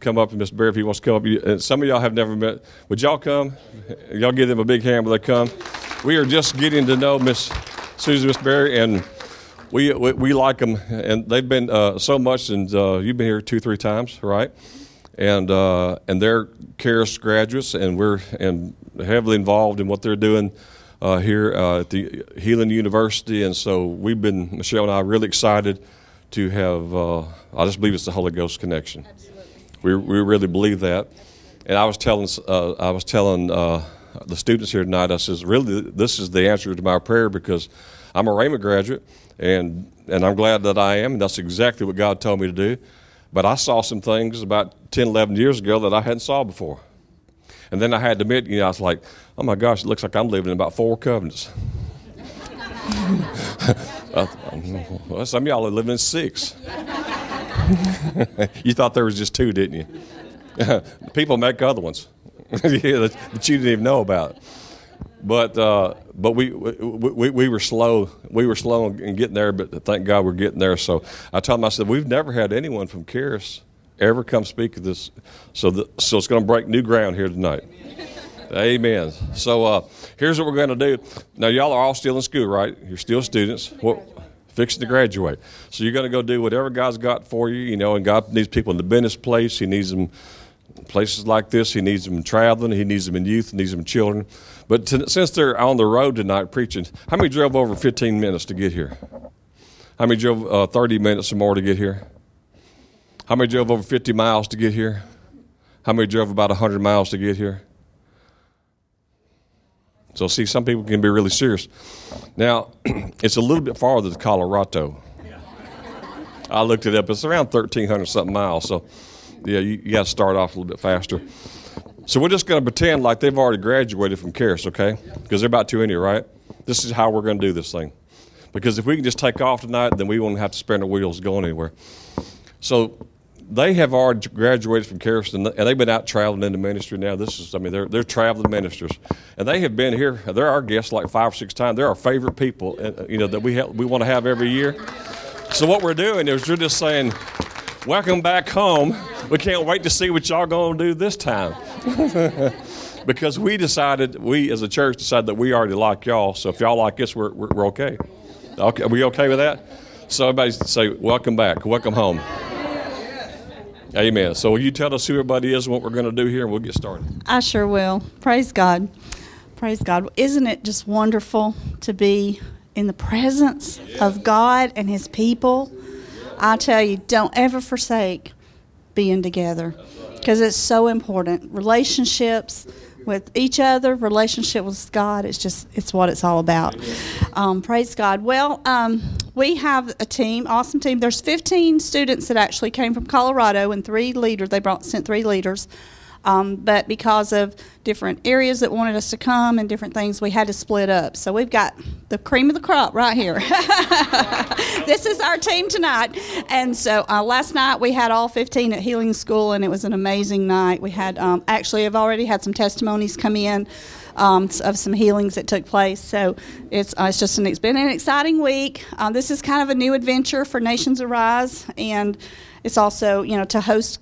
come up and Mr. Barry if he wants to come up. And some of y'all have never met. Would y'all come? Y'all give them a big hand when they come. We are just getting to know Miss Susan, Miss Barry, and we, we, we like them. And they've been uh, so much, and uh, you've been here two, three times, right? And uh, and they're Charis graduates, and we're and heavily involved in what they're doing uh, here uh, at the Healing University. And so we've been Michelle and I really excited to have. Uh, I just believe it's the Holy Ghost connection. We, we really believe that. And I was telling, uh, I was telling uh, the students here tonight, I says, really, this is the answer to my prayer because I'm a Rhema graduate, and, and I'm glad that I am, and that's exactly what God told me to do. But I saw some things about 10, 11 years ago that I hadn't saw before. And then I had to admit, you know, I was like, oh my gosh, it looks like I'm living in about four covenants. well, some of y'all are living in six. You thought there was just two, didn't you? People make other ones that you didn't even know about. But uh, but we, we we were slow. We were slow in getting there, but thank God we're getting there. So I told them, I said, we've never had anyone from Charis ever come speak at this. So the, so it's going to break new ground here tonight. Amen. So uh, here's what we're going to do. Now y'all are all still in school, right? You're still students. What? Fixing to graduate. So you're going to go do whatever God's got for you, you know, and God needs people in the business place. He needs them places like this. He needs them traveling. He needs them in youth. He needs them in children. But to, since they're on the road tonight preaching, how many drove over 15 minutes to get here? How many drove uh, 30 minutes or more to get here? How many drove over 50 miles to get here? How many drove about 100 miles to get here? So, see, some people can be really serious. Now, it's a little bit farther to Colorado. I looked it up. It's around 1,300 something miles. So, yeah, you, you got to start off a little bit faster. So, we're just going to pretend like they've already graduated from Charis, okay? Because they're about to anyway, right? This is how we're going to do this thing. Because if we can just take off tonight, then we won't have to spin our wheels going anywhere. So, they have already graduated from Charis, and they've been out traveling in the ministry now. This is, I mean, they're, they're traveling ministers. And they have been here. They're our guests like five or six times. They're our favorite people, uh, you know, that we, have, we want to have every year. So what we're doing is we're just saying, welcome back home. We can't wait to see what y'all going to do this time. because we decided, we as a church decided that we already like y'all. So if y'all like us, we're, we're, we're okay. Okay, are we okay with that? So everybody say, welcome back, welcome home. Amen. So will you tell us who everybody is and what we're going to do here, and we'll get started. I sure will. Praise God. Praise God. Isn't it just wonderful to be in the presence of God and His people? I tell you, don't ever forsake being together because it's so important. Relationships with each other, relationship with God. It's just it's what it's all about. Um, praise God. Well, um, we have a team, awesome team. There's 15 students that actually came from Colorado and three leaders. They brought sent three leaders. Um, but because of different areas that wanted us to come and different things, we had to split up. So we've got the cream of the crop right here. this is our team tonight. And so uh, last night we had all 15 at Healing School, and it was an amazing night. We had um, actually, I've already had some testimonies come in. Um, of some healings that took place. So it's uh, it's just an it's been an exciting week. Um, this is kind of a new adventure for Nations Arise, and it's also you know to host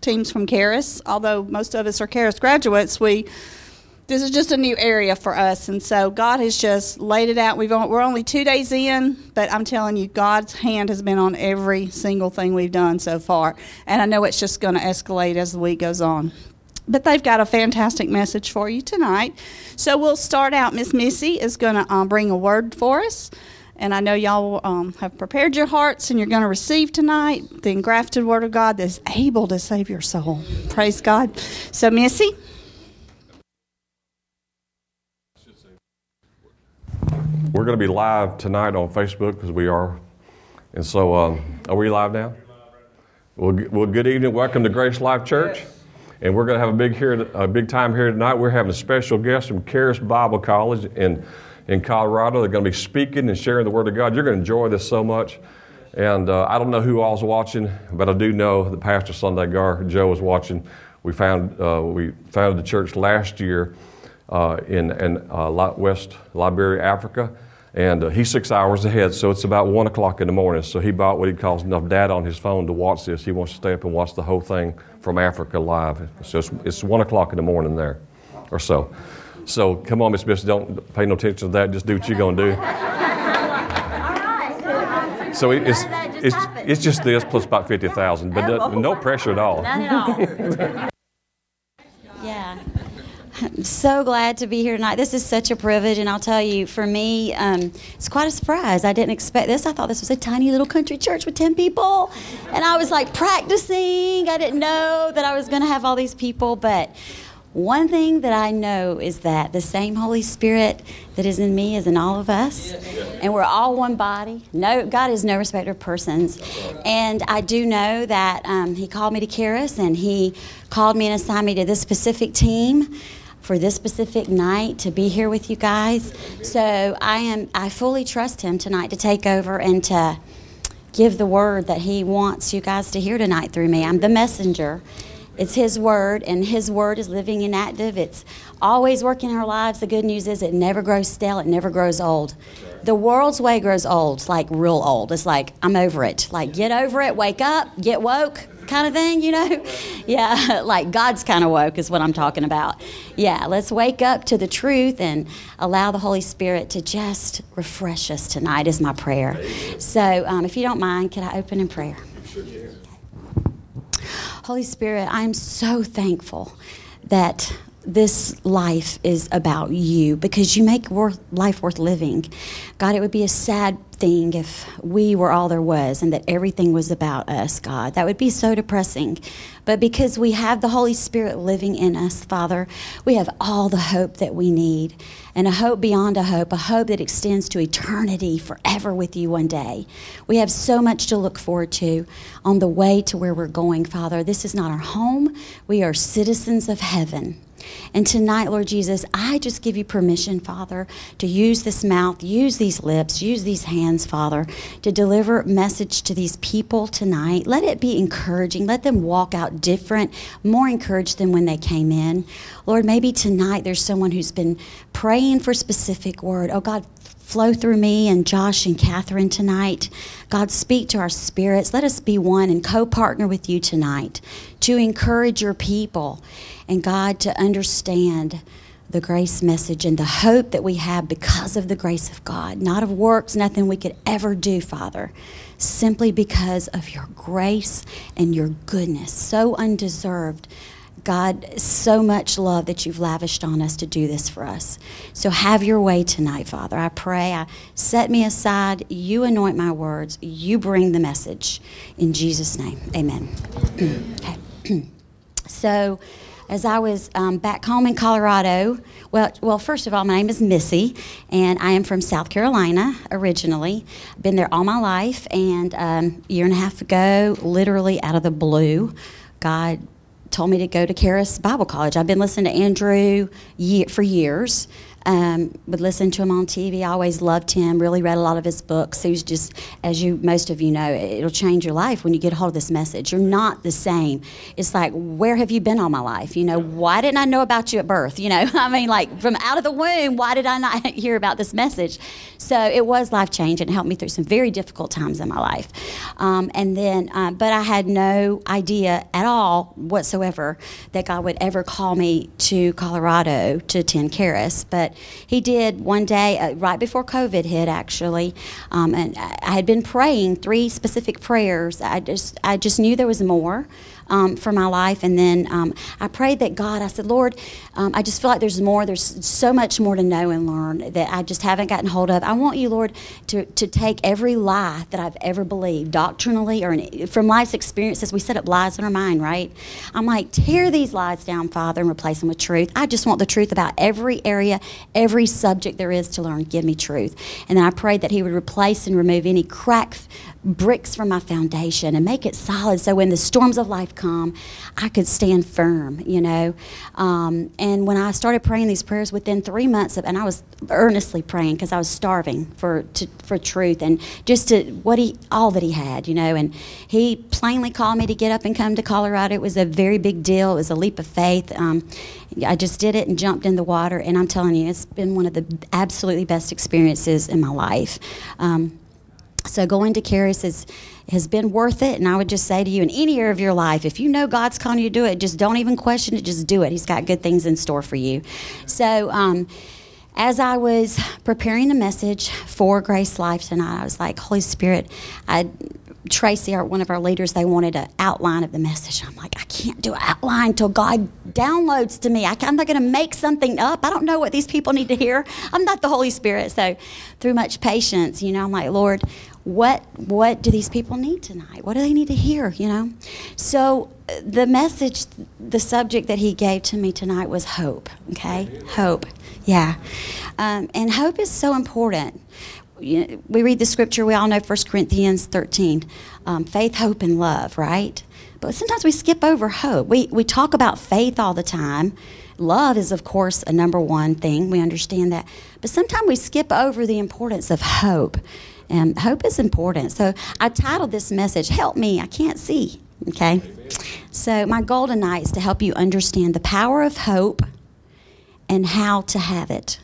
teams from Charis. Although most of us are Charis graduates, we this is just a new area for us, and so God has just laid it out. We've we're only two days in, but I'm telling you, God's hand has been on every single thing we've done so far, and I know it's just going to escalate as the week goes on. But they've got a fantastic message for you tonight. So we'll start out. Miss Missy is going to um, bring a word for us. And I know y'all um, have prepared your hearts and you're going to receive tonight the engrafted Word of God that's able to save your soul. Praise God. So, Missy. We're going to be live tonight on Facebook because we are. And so, um, are we live now? Well, well, good evening. Welcome to Grace Life Church. And we're going to have a big here, a big time here tonight. We're having a special guest from Charis Bible College, and in Colorado. They're going to be speaking and sharing the Word of God. You're going to enjoy this so much. And uh, I don't know who all's watching, but I do know that Pastor Sunday Gar Joe was watching. We found uh, we founded the church last year uh, in in uh, West Liberia, Africa, And uh, he's six hours ahead, so it's about 1 o'clock in the morning. So he bought what he calls enough data on his phone to watch this. He wants to stay up and watch the whole thing from Africa live. So it's, it's 1 o'clock in the morning there or so. So come on, Miss Miss, don't pay no attention to that. Just do what you're going to do. All right. So it's, it's, it's just this plus about 50,000, but no, no pressure at all. None at all. yeah. I'm so glad to be here tonight. This is such a privilege, and I'll tell you, for me, um, it's quite a surprise. I didn't expect this. I thought this was a tiny little country church with 10 people, and I was like practicing. I didn't know that I was going to have all these people, but one thing that I know is that the same Holy Spirit that is in me is in all of us, and we're all one body. No, God is no respecter of persons, and I do know that um, He called me to Charis, and He called me and assigned me to this specific team for this specific night to be here with you guys. So I am I fully trust Him tonight to take over and to give the word that He wants you guys to hear tonight through me. I'm the messenger. It's His Word, and His Word is living and active. It's always working in our lives. The good news is it never grows stale, it never grows old. The world's way grows old, like real old. It's like, I'm over it. Like, get over it, wake up, get woke, kind of thing, you know? Yeah, like God's kind of woke is what I'm talking about. Yeah, let's wake up to the truth and allow the Holy Spirit to just refresh us tonight, is my prayer. So, um, if you don't mind, can I open in prayer? Sure Holy Spirit, I'm so thankful that this life is about you because you make worth, life worth living. God, it would be a sad thing if we were all there was and that everything was about us, God. That would be so depressing. But because we have the Holy Spirit living in us, Father, we have all the hope that we need and a hope beyond a hope, a hope that extends to eternity forever with you one day. We have so much to look forward to on the way to where we're going, Father. This is not our home, we are citizens of heaven. And tonight, Lord Jesus, I just give you permission, Father, to use this mouth, use these lips, use these hands, Father, to deliver message to these people tonight. Let it be encouraging. Let them walk out different, more encouraged than when they came in. Lord, maybe tonight there's someone who's been praying for specific word. Oh, God, flow through me and Josh and Catherine tonight. God, speak to our spirits. Let us be one and co partner with you tonight to encourage your people and God to understand the grace message and the hope that we have because of the grace of God, not of works, nothing we could ever do, Father, simply because of your grace and your goodness, so undeserved. God, so much love that you've lavished on us to do this for us. So have your way tonight, Father. I pray. I set me aside. You anoint my words. You bring the message. In Jesus' name, amen. okay. so, as I was um, back home in Colorado, well, well, first of all, my name is Missy, and I am from South Carolina originally. Been there all my life, and um, a year and a half ago, literally out of the blue, God told me to go to Charis Bible College. I've been listening to Andrew for years. Um, would listen to him on TV. I always loved him. Really read a lot of his books. He was just, as you most of you know, it'll change your life when you get a hold of this message. You're not the same. It's like, where have you been all my life? You know, why didn't I know about you at birth? You know, I mean, like from out of the womb, why did I not hear about this message? So it was life changing. It helped me through some very difficult times in my life. Um, and then, uh, but I had no idea at all whatsoever that God would ever call me to Colorado to attend Charis. But he did one day, uh, right before COVID hit, actually. Um, and I had been praying three specific prayers. I just, I just knew there was more um, for my life. And then um, I prayed that God, I said, Lord, um, I just feel like there's more. There's so much more to know and learn that I just haven't gotten hold of. I want you, Lord, to, to take every lie that I've ever believed, doctrinally or in, from life's experiences. We set up lies in our mind, right? I'm like, tear these lies down, Father, and replace them with truth. I just want the truth about every area, every subject there is to learn. Give me truth. And then I prayed that He would replace and remove any crack bricks from my foundation and make it solid so when the storms of life come, I could stand firm, you know. Um, and when I started praying these prayers within three months of, and I was earnestly praying because I was starving for to, for truth and just to what he all that he had, you know. And he plainly called me to get up and come to Colorado. It was a very big deal. It was a leap of faith. Um, I just did it and jumped in the water, and I'm telling you, it's been one of the absolutely best experiences in my life. Um, so going to Charis is, has been worth it, and I would just say to you, in any area of your life, if you know God's calling you to do it, just don't even question it, just do it. He's got good things in store for you. So, um, as I was preparing the message for Grace Life tonight, I was like, Holy Spirit, I Tracy, our, one of our leaders, they wanted an outline of the message. I'm like, I can't do an outline until God downloads to me. I, am not going to make something up. I don't know what these people need to hear. I'm not the Holy Spirit. So, through much patience, you know, I'm like, Lord, what what do these people need tonight? What do they need to hear? You know, so uh, the message, the subject that He gave to me tonight was hope. Okay, hope. Yeah, um, and hope is so important we read the scripture, we all know 1 Corinthians 13 um, faith, hope, and love, right? But sometimes we skip over hope. We, we talk about faith all the time. Love is, of course, a number one thing. We understand that. But sometimes we skip over the importance of hope. And hope is important. So I titled this message, Help Me, I Can't See. Okay? So my goal tonight is to help you understand the power of hope and how to have it.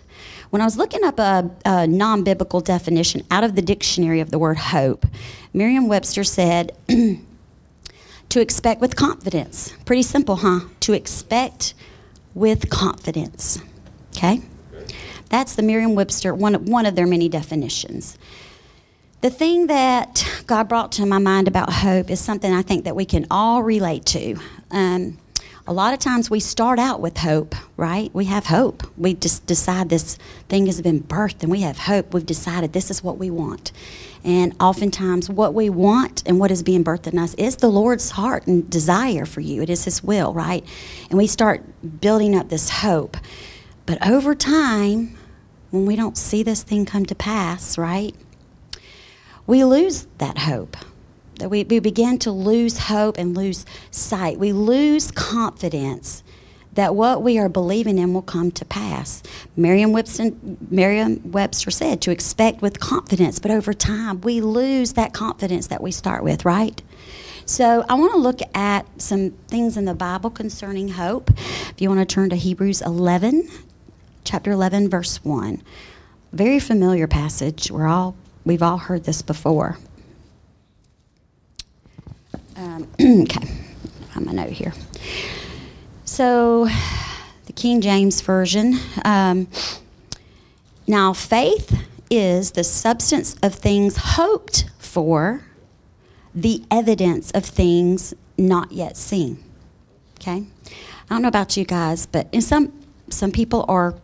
When I was looking up a, a non biblical definition out of the dictionary of the word hope, Merriam Webster said, to expect with confidence. Pretty simple, huh? To expect with confidence. Okay? That's the Merriam Webster, one, one of their many definitions. The thing that God brought to my mind about hope is something I think that we can all relate to. Um, a lot of times we start out with hope, right? We have hope. We just decide this thing has been birthed and we have hope. We've decided this is what we want. And oftentimes, what we want and what is being birthed in us is the Lord's heart and desire for you. It is His will, right? And we start building up this hope. But over time, when we don't see this thing come to pass, right, we lose that hope that we, we begin to lose hope and lose sight. We lose confidence that what we are believing in will come to pass. Merriam Webster, Webster said to expect with confidence, but over time we lose that confidence that we start with, right? So I want to look at some things in the Bible concerning hope. If you want to turn to Hebrews 11, chapter 11, verse 1. Very familiar passage. We're all we've all heard this before. Um, okay, find my note here. So, the King James Version. Um, now, faith is the substance of things hoped for, the evidence of things not yet seen. Okay? I don't know about you guys, but in some some people are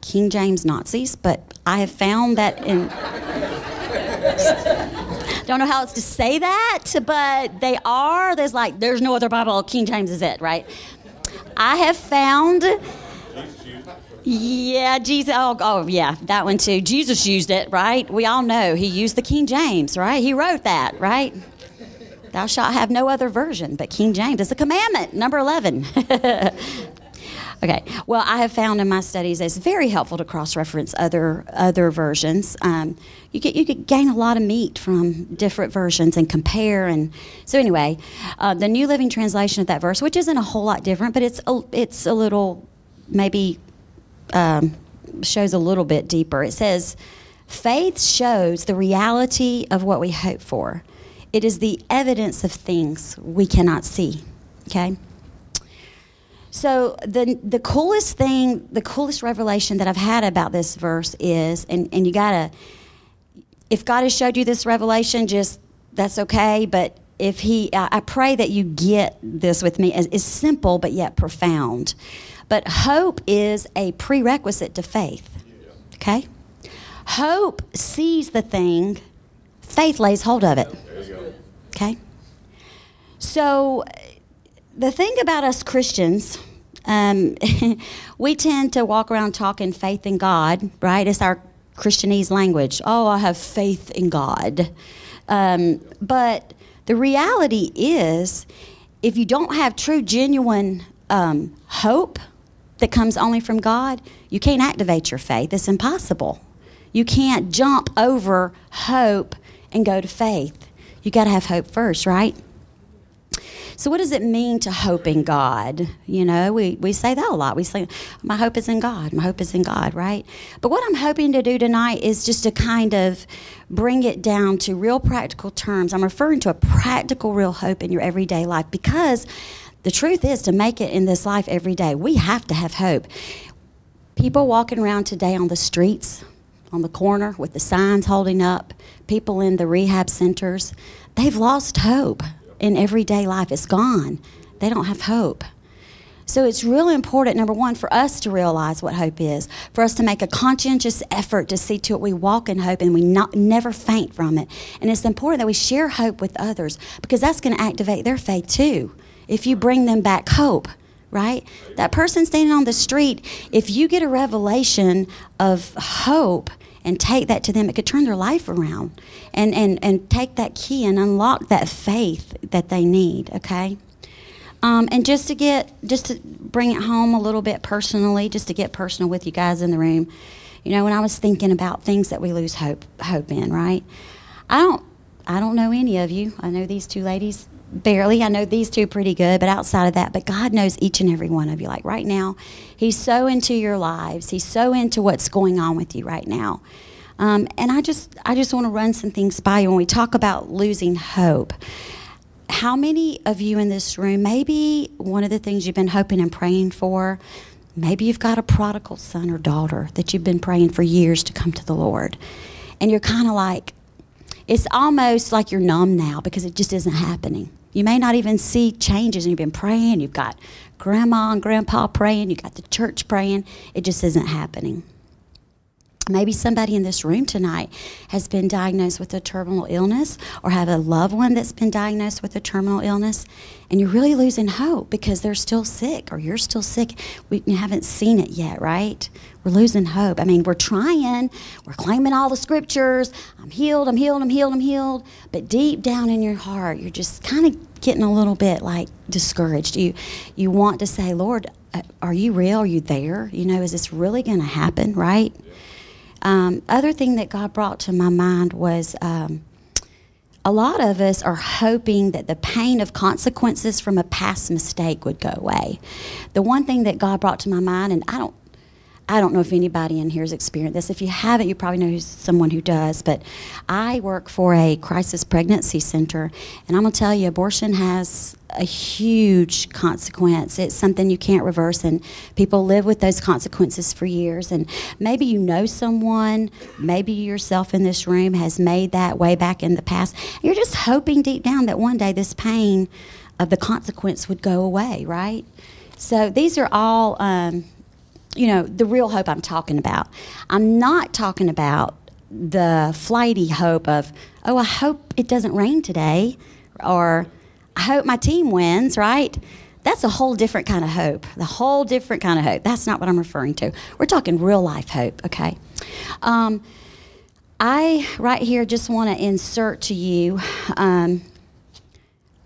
King James Nazis, but I have found that in don't know how else to say that, but they are. There's like, there's no other Bible. King James is it, right? I have found. Yeah, Jesus. Oh, oh, yeah, that one too. Jesus used it, right? We all know he used the King James, right? He wrote that, right? Thou shalt have no other version, but King James is a commandment, number 11. Okay. Well, I have found in my studies it's very helpful to cross-reference other other versions. Um, you get you could gain a lot of meat from different versions and compare. And so anyway, uh, the New Living Translation of that verse, which isn't a whole lot different, but it's a, it's a little maybe um, shows a little bit deeper. It says, "Faith shows the reality of what we hope for. It is the evidence of things we cannot see." Okay. So the the coolest thing, the coolest revelation that I've had about this verse is, and, and you gotta, if God has showed you this revelation, just that's okay. But if He, I, pray that you get this with me. It's simple but yet profound. But hope is a prerequisite to faith. Okay, hope sees the thing, faith lays hold of it. Okay, so the thing about us Christians, um, we tend to walk around talking faith in God, right? It's our Christianese language. Oh, I have faith in God. Um, but the reality is, if you don't have true, genuine um, hope that comes only from God, you can't activate your faith. It's impossible. You can't jump over hope and go to faith. You got to have hope first, right? So, what does it mean to hope in God? You know, we, we say that a lot. We say, My hope is in God. My hope is in God, right? But what I'm hoping to do tonight is just to kind of bring it down to real practical terms. I'm referring to a practical, real hope in your everyday life because the truth is to make it in this life every day, we have to have hope. People walking around today on the streets, on the corner with the signs holding up, people in the rehab centers, they've lost hope in everyday life. It's gone. They don't have hope. So it's really important, number one, for us to realize what hope is, for us to make a conscientious effort to see to it we walk in hope and we not, never faint from it. And it's important that we share hope with others because that's going to activate their faith too. If you bring them back hope, right? That person standing on the street, if you get a revelation of hope, and take that to them, it could turn their life around and, and, and take that key and unlock that faith that they need, okay? Um, and just to get, just to bring it home a little bit personally, just to get personal with you guys in the room, you know, when I was thinking about things that we lose hope, hope in, right? I don't, I don't know any of you. I know these two ladies barely. I know these two pretty good, but outside of that, but God knows each and every one of you. Like right now, He's so into your lives. He's so into what's going on with you right now. Um, and I just, I just want to run some things by you when we talk about losing hope. How many of you in this room, maybe one of the things you've been hoping and praying for, maybe you've got a prodigal son or daughter that you've been praying for years to come to the Lord, and you're kind of like, it's almost like you're numb now because it just isn't happening. You may not even see changes, and you've been praying. You've got grandma and grandpa praying. You've got the church praying. It just isn't happening. Maybe somebody in this room tonight has been diagnosed with a terminal illness or have a loved one that's been diagnosed with a terminal illness, and you're really losing hope because they're still sick or you're still sick. We haven't seen it yet, right? We're losing hope. I mean, we're trying, we're claiming all the scriptures I'm healed, I'm healed, I'm healed, I'm healed. But deep down in your heart, you're just kind of getting a little bit like discouraged. You, you want to say, Lord, uh, are you real? Are you there? You know, is this really going to happen, right? Um, other thing that God brought to my mind was um, a lot of us are hoping that the pain of consequences from a past mistake would go away. The one thing that God brought to my mind, and I don't I don't know if anybody in here has experienced this. If you haven't, you probably know someone who does. But I work for a crisis pregnancy center, and I'm going to tell you, abortion has a huge consequence. It's something you can't reverse, and people live with those consequences for years. And maybe you know someone, maybe yourself in this room has made that way back in the past. You're just hoping deep down that one day this pain of the consequence would go away, right? So these are all. Um, you know, the real hope I'm talking about. I'm not talking about the flighty hope of, oh, I hope it doesn't rain today, or I hope my team wins, right? That's a whole different kind of hope, the whole different kind of hope. That's not what I'm referring to. We're talking real life hope, okay? Um, I, right here, just want to insert to you um,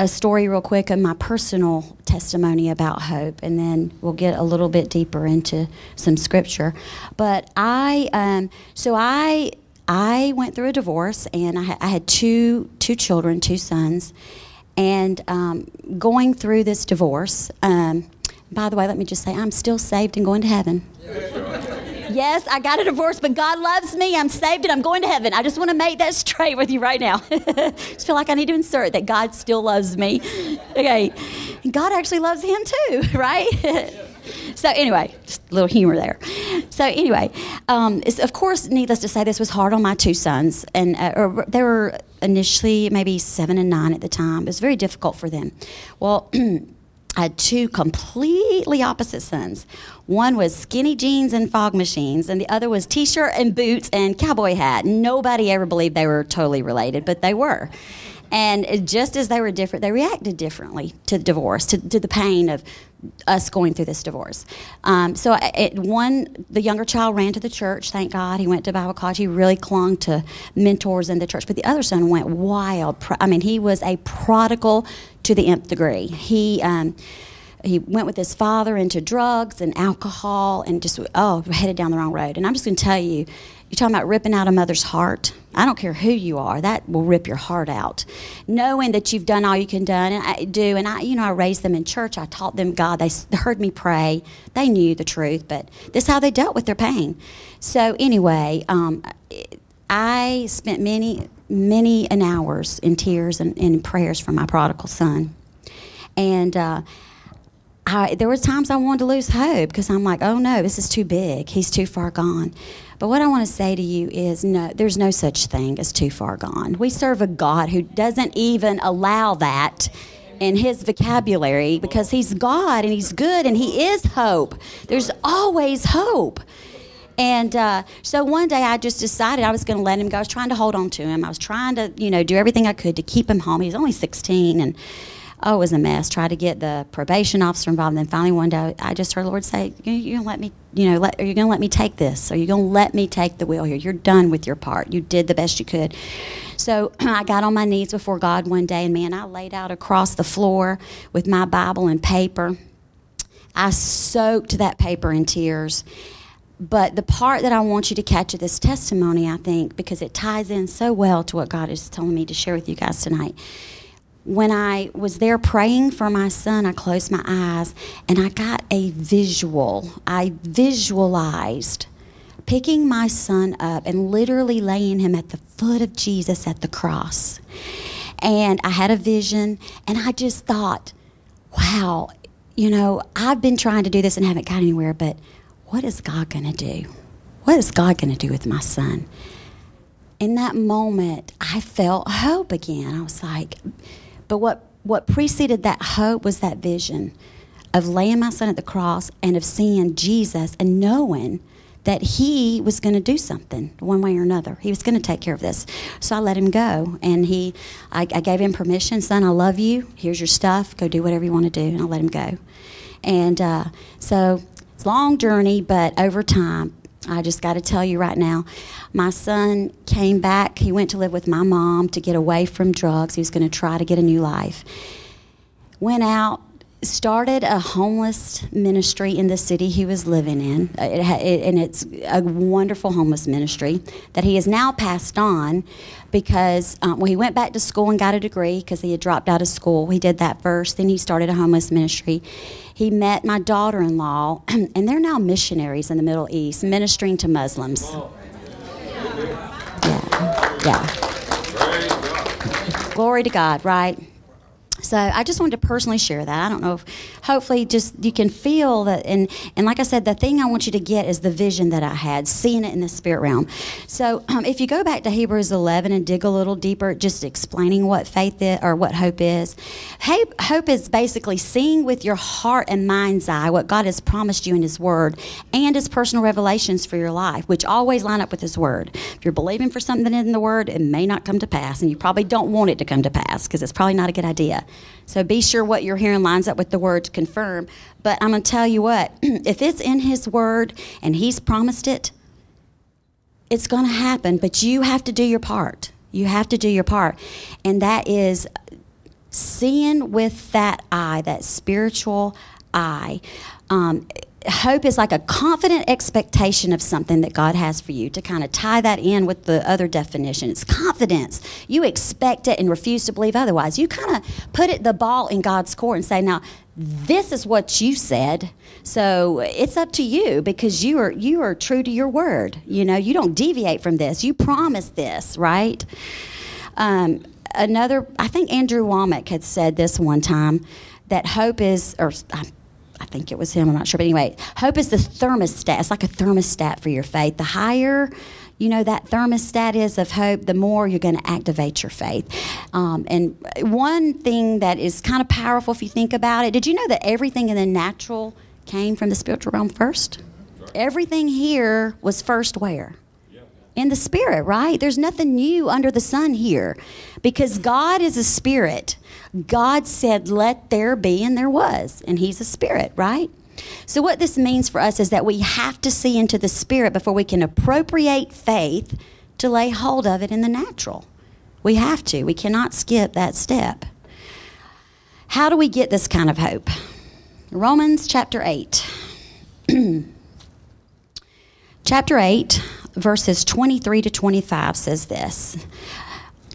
a story real quick of my personal testimony about hope, and then we'll get a little bit deeper into some scripture. But I, um, so I, I went through a divorce, and I, I had two two children, two sons, and um, going through this divorce. Um, by the way, let me just say, I'm still saved and going to heaven. Yes, I got a divorce, but God loves me. I'm saved and I'm going to heaven. I just want to make that straight with you right now. just feel like I need to insert that God still loves me. Okay. God actually loves him too, right? so anyway, just a little humor there. So anyway, um, of course, needless to say, this was hard on my two sons, and uh, they were initially maybe seven and nine at the time. It was very difficult for them. Well. I had two completely opposite sons. One was skinny jeans and fog machines, and the other was t shirt and boots and cowboy hat. Nobody ever believed they were totally related, but they were. And just as they were different, they reacted differently to divorce, to, to the pain of us going through this divorce. Um, so it, one, the younger child ran to the church. Thank God he went to Bible college. He really clung to mentors in the church. But the other son went wild. I mean, he was a prodigal to the nth degree. He um, he went with his father into drugs and alcohol and just oh headed down the wrong road. And I'm just going to tell you, you're talking about ripping out a mother's heart. I don't care who you are, that will rip your heart out. Knowing that you've done all you can done and I do, and I, you know, I raised them in church. I taught them God. They heard me pray. They knew the truth, but this is how they dealt with their pain. So anyway, um, I spent many, many an hours in tears and in prayers for my prodigal son, and. Uh, I, there were times I wanted to lose hope because I'm like, oh no, this is too big. He's too far gone. But what I want to say to you is no, there's no such thing as too far gone. We serve a God who doesn't even allow that in his vocabulary because he's God and he's good and he is hope. There's always hope. And uh, so one day I just decided I was going to let him go. I was trying to hold on to him. I was trying to, you know, do everything I could to keep him home. He was only 16 and oh, it was a mess. Tried to get the probation officer involved. And then finally one day, I just heard Lord say, "You're gonna let me, you know, let, are you gonna let me take this? Are you gonna let me take the wheel here? You're done with your part. You did the best you could." So I got on my knees before God one day, and man, I laid out across the floor with my Bible and paper. I soaked that paper in tears. But the part that I want you to catch of this testimony, I think, because it ties in so well to what God is telling me to share with you guys tonight when I was there praying for my son, I closed my eyes and I got a visual. I visualized picking my son up and literally laying him at the foot of Jesus at the cross. And I had a vision and I just thought, wow, you know, I've been trying to do this and haven't got anywhere, but what is God going to do? What is God going to do with my son? In that moment, I felt hope again. I was like, but what, what preceded that hope was that vision of laying my son at the cross and of seeing Jesus and knowing that he was going to do something one way or another. He was going to take care of this. So I let him go. And he, I, I gave him permission, son, I love you. Here's your stuff. Go do whatever you want to do. And I let him go. And uh, so it's a long journey, but over time, I just got to tell you right now, my son came back. He went to live with my mom to get away from drugs. He was going to try to get a new life. Went out, started a homeless ministry in the city he was living in. It, it, and it's a wonderful homeless ministry that he has now passed on because, um, well, he went back to school and got a degree because he had dropped out of school. He did that first. Then he started a homeless ministry. He met my daughter in law, and they're now missionaries in the Middle East, ministering to Muslims. Yeah. Yeah. Glory to God, right? So I just wanted to personally share that. I don't know if hopefully just you can feel that and and like I said, the thing I want you to get is the vision that I had, seeing it in the spirit realm. So um, if you go back to Hebrews 11 and dig a little deeper, just explaining what faith is or what hope is. Hope, hope is basically seeing with your heart and mind's eye what God has promised you in His Word and His personal revelations for your life, which always line up with His Word. If you're believing for something in the Word, it may not come to pass, and you probably don't want it to come to pass because it's probably not a good idea. So be sure what you're hearing lines up with the word to confirm. But I'm going to tell you what, if it's in his word and he's promised it, it's going to happen, but you have to do your part. You have to do your part. And that is seeing with that eye, that spiritual eye. Um, hope is like a confident expectation of something that God has for you to kind of tie that in with the other definition. It's confidence. You expect it and refuse to believe otherwise. You kind of put it the ball in God's court and say, "Now, this is what you said." So, it's up to you because you are you are true to your word. You know, you don't deviate from this. You promised this, right? Um, another I think Andrew Wommack had said this one time that hope is or I think it was him, I'm not sure. But anyway, hope is the thermostat. It's like a thermostat for your faith. The higher, you know, that thermostat is of hope, the more you're going to activate your faith. Um, and one thing that is kind of powerful if you think about it, did you know that everything in the natural came from the spiritual realm first? Everything here was first where? In the spirit, right? There's nothing new under the sun here because God is a spirit. God said, Let there be, and there was. And He's a spirit, right? So, what this means for us is that we have to see into the spirit before we can appropriate faith to lay hold of it in the natural. We have to. We cannot skip that step. How do we get this kind of hope? Romans chapter 8. chapter 8, verses 23 to 25 says this.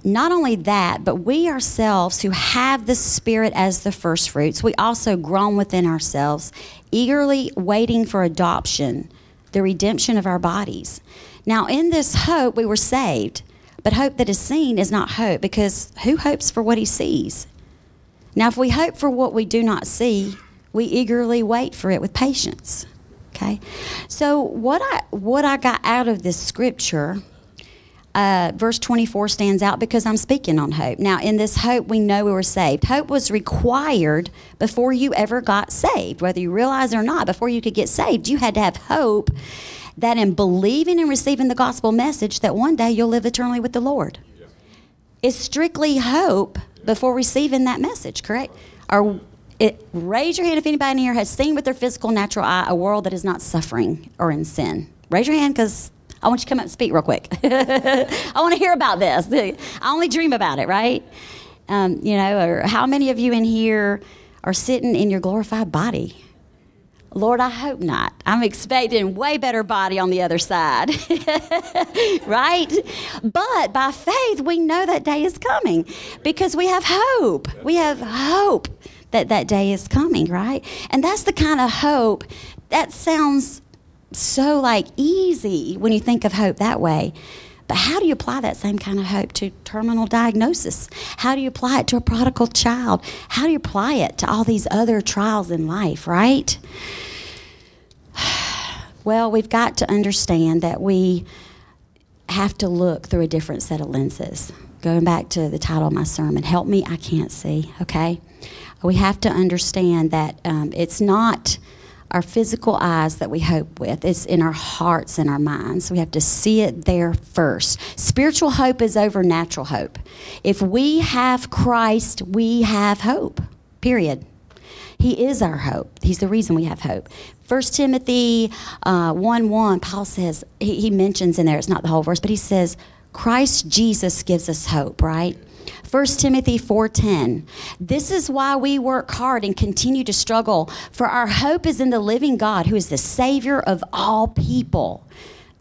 Not only that, but we ourselves who have the Spirit as the first fruits, we also groan within ourselves, eagerly waiting for adoption, the redemption of our bodies. Now, in this hope, we were saved, but hope that is seen is not hope, because who hopes for what he sees? Now, if we hope for what we do not see, we eagerly wait for it with patience. Okay? So, what I, what I got out of this scripture uh, verse 24 stands out because I'm speaking on hope. Now, in this hope, we know we were saved. Hope was required before you ever got saved, whether you realize it or not. Before you could get saved, you had to have hope that in believing and receiving the gospel message, that one day you'll live eternally with the Lord. It's strictly hope before receiving that message, correct? Or it, raise your hand if anybody in here has seen with their physical natural eye a world that is not suffering or in sin. Raise your hand because I want you to come up and speak real quick. I want to hear about this. I only dream about it, right? Um, you know, or how many of you in here are sitting in your glorified body? Lord, I hope not. I'm expecting way better body on the other side. right? But by faith, we know that day is coming because we have hope. We have hope that that day is coming, right? And that's the kind of hope that sounds so like easy when you think of hope that way. But how do you apply that same kind of hope to terminal diagnosis? How do you apply it to a prodigal child? How do you apply it to all these other trials in life, right? Well, we've got to understand that we have to look through a different set of lenses. Going back to the title of my sermon, Help Me, I Can't See, okay? We have to understand that um, it's not our physical eyes that we hope with. It's in our hearts and our minds. We have to see it there first. Spiritual hope is over natural hope. If we have Christ, we have hope, period. He is our hope. He's the reason we have hope. 1 Timothy uh, 1 1, Paul says, he, he mentions in there, it's not the whole verse, but he says, Christ Jesus gives us hope, right? 1 Timothy 4:10. This is why we work hard and continue to struggle, for our hope is in the living God who is the savior of all people.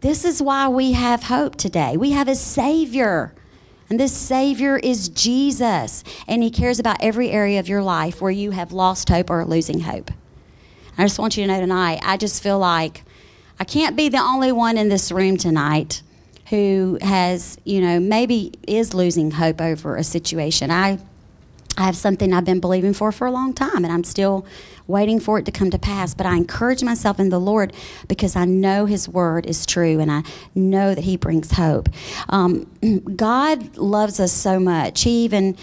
This is why we have hope today. We have a savior. And this Savior is Jesus. And He cares about every area of your life where you have lost hope or losing hope. I just want you to know tonight, I just feel like I can't be the only one in this room tonight who has, you know, maybe is losing hope over a situation. I I have something I've been believing for for a long time, and I'm still waiting for it to come to pass. But I encourage myself in the Lord because I know His word is true, and I know that He brings hope. Um, God loves us so much. He even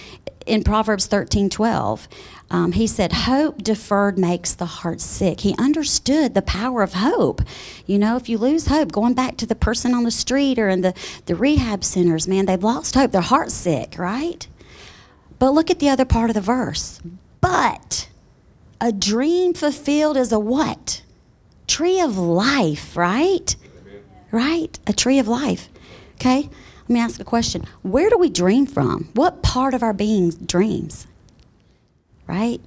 in Proverbs 13 12, um, he said, Hope deferred makes the heart sick. He understood the power of hope. You know, if you lose hope, going back to the person on the street or in the, the rehab centers, man, they've lost hope. Their heart's sick, right? But look at the other part of the verse. But a dream fulfilled is a what? Tree of life, right? Right? A tree of life. Okay? Let me ask a question. Where do we dream from? What part of our being dreams? right?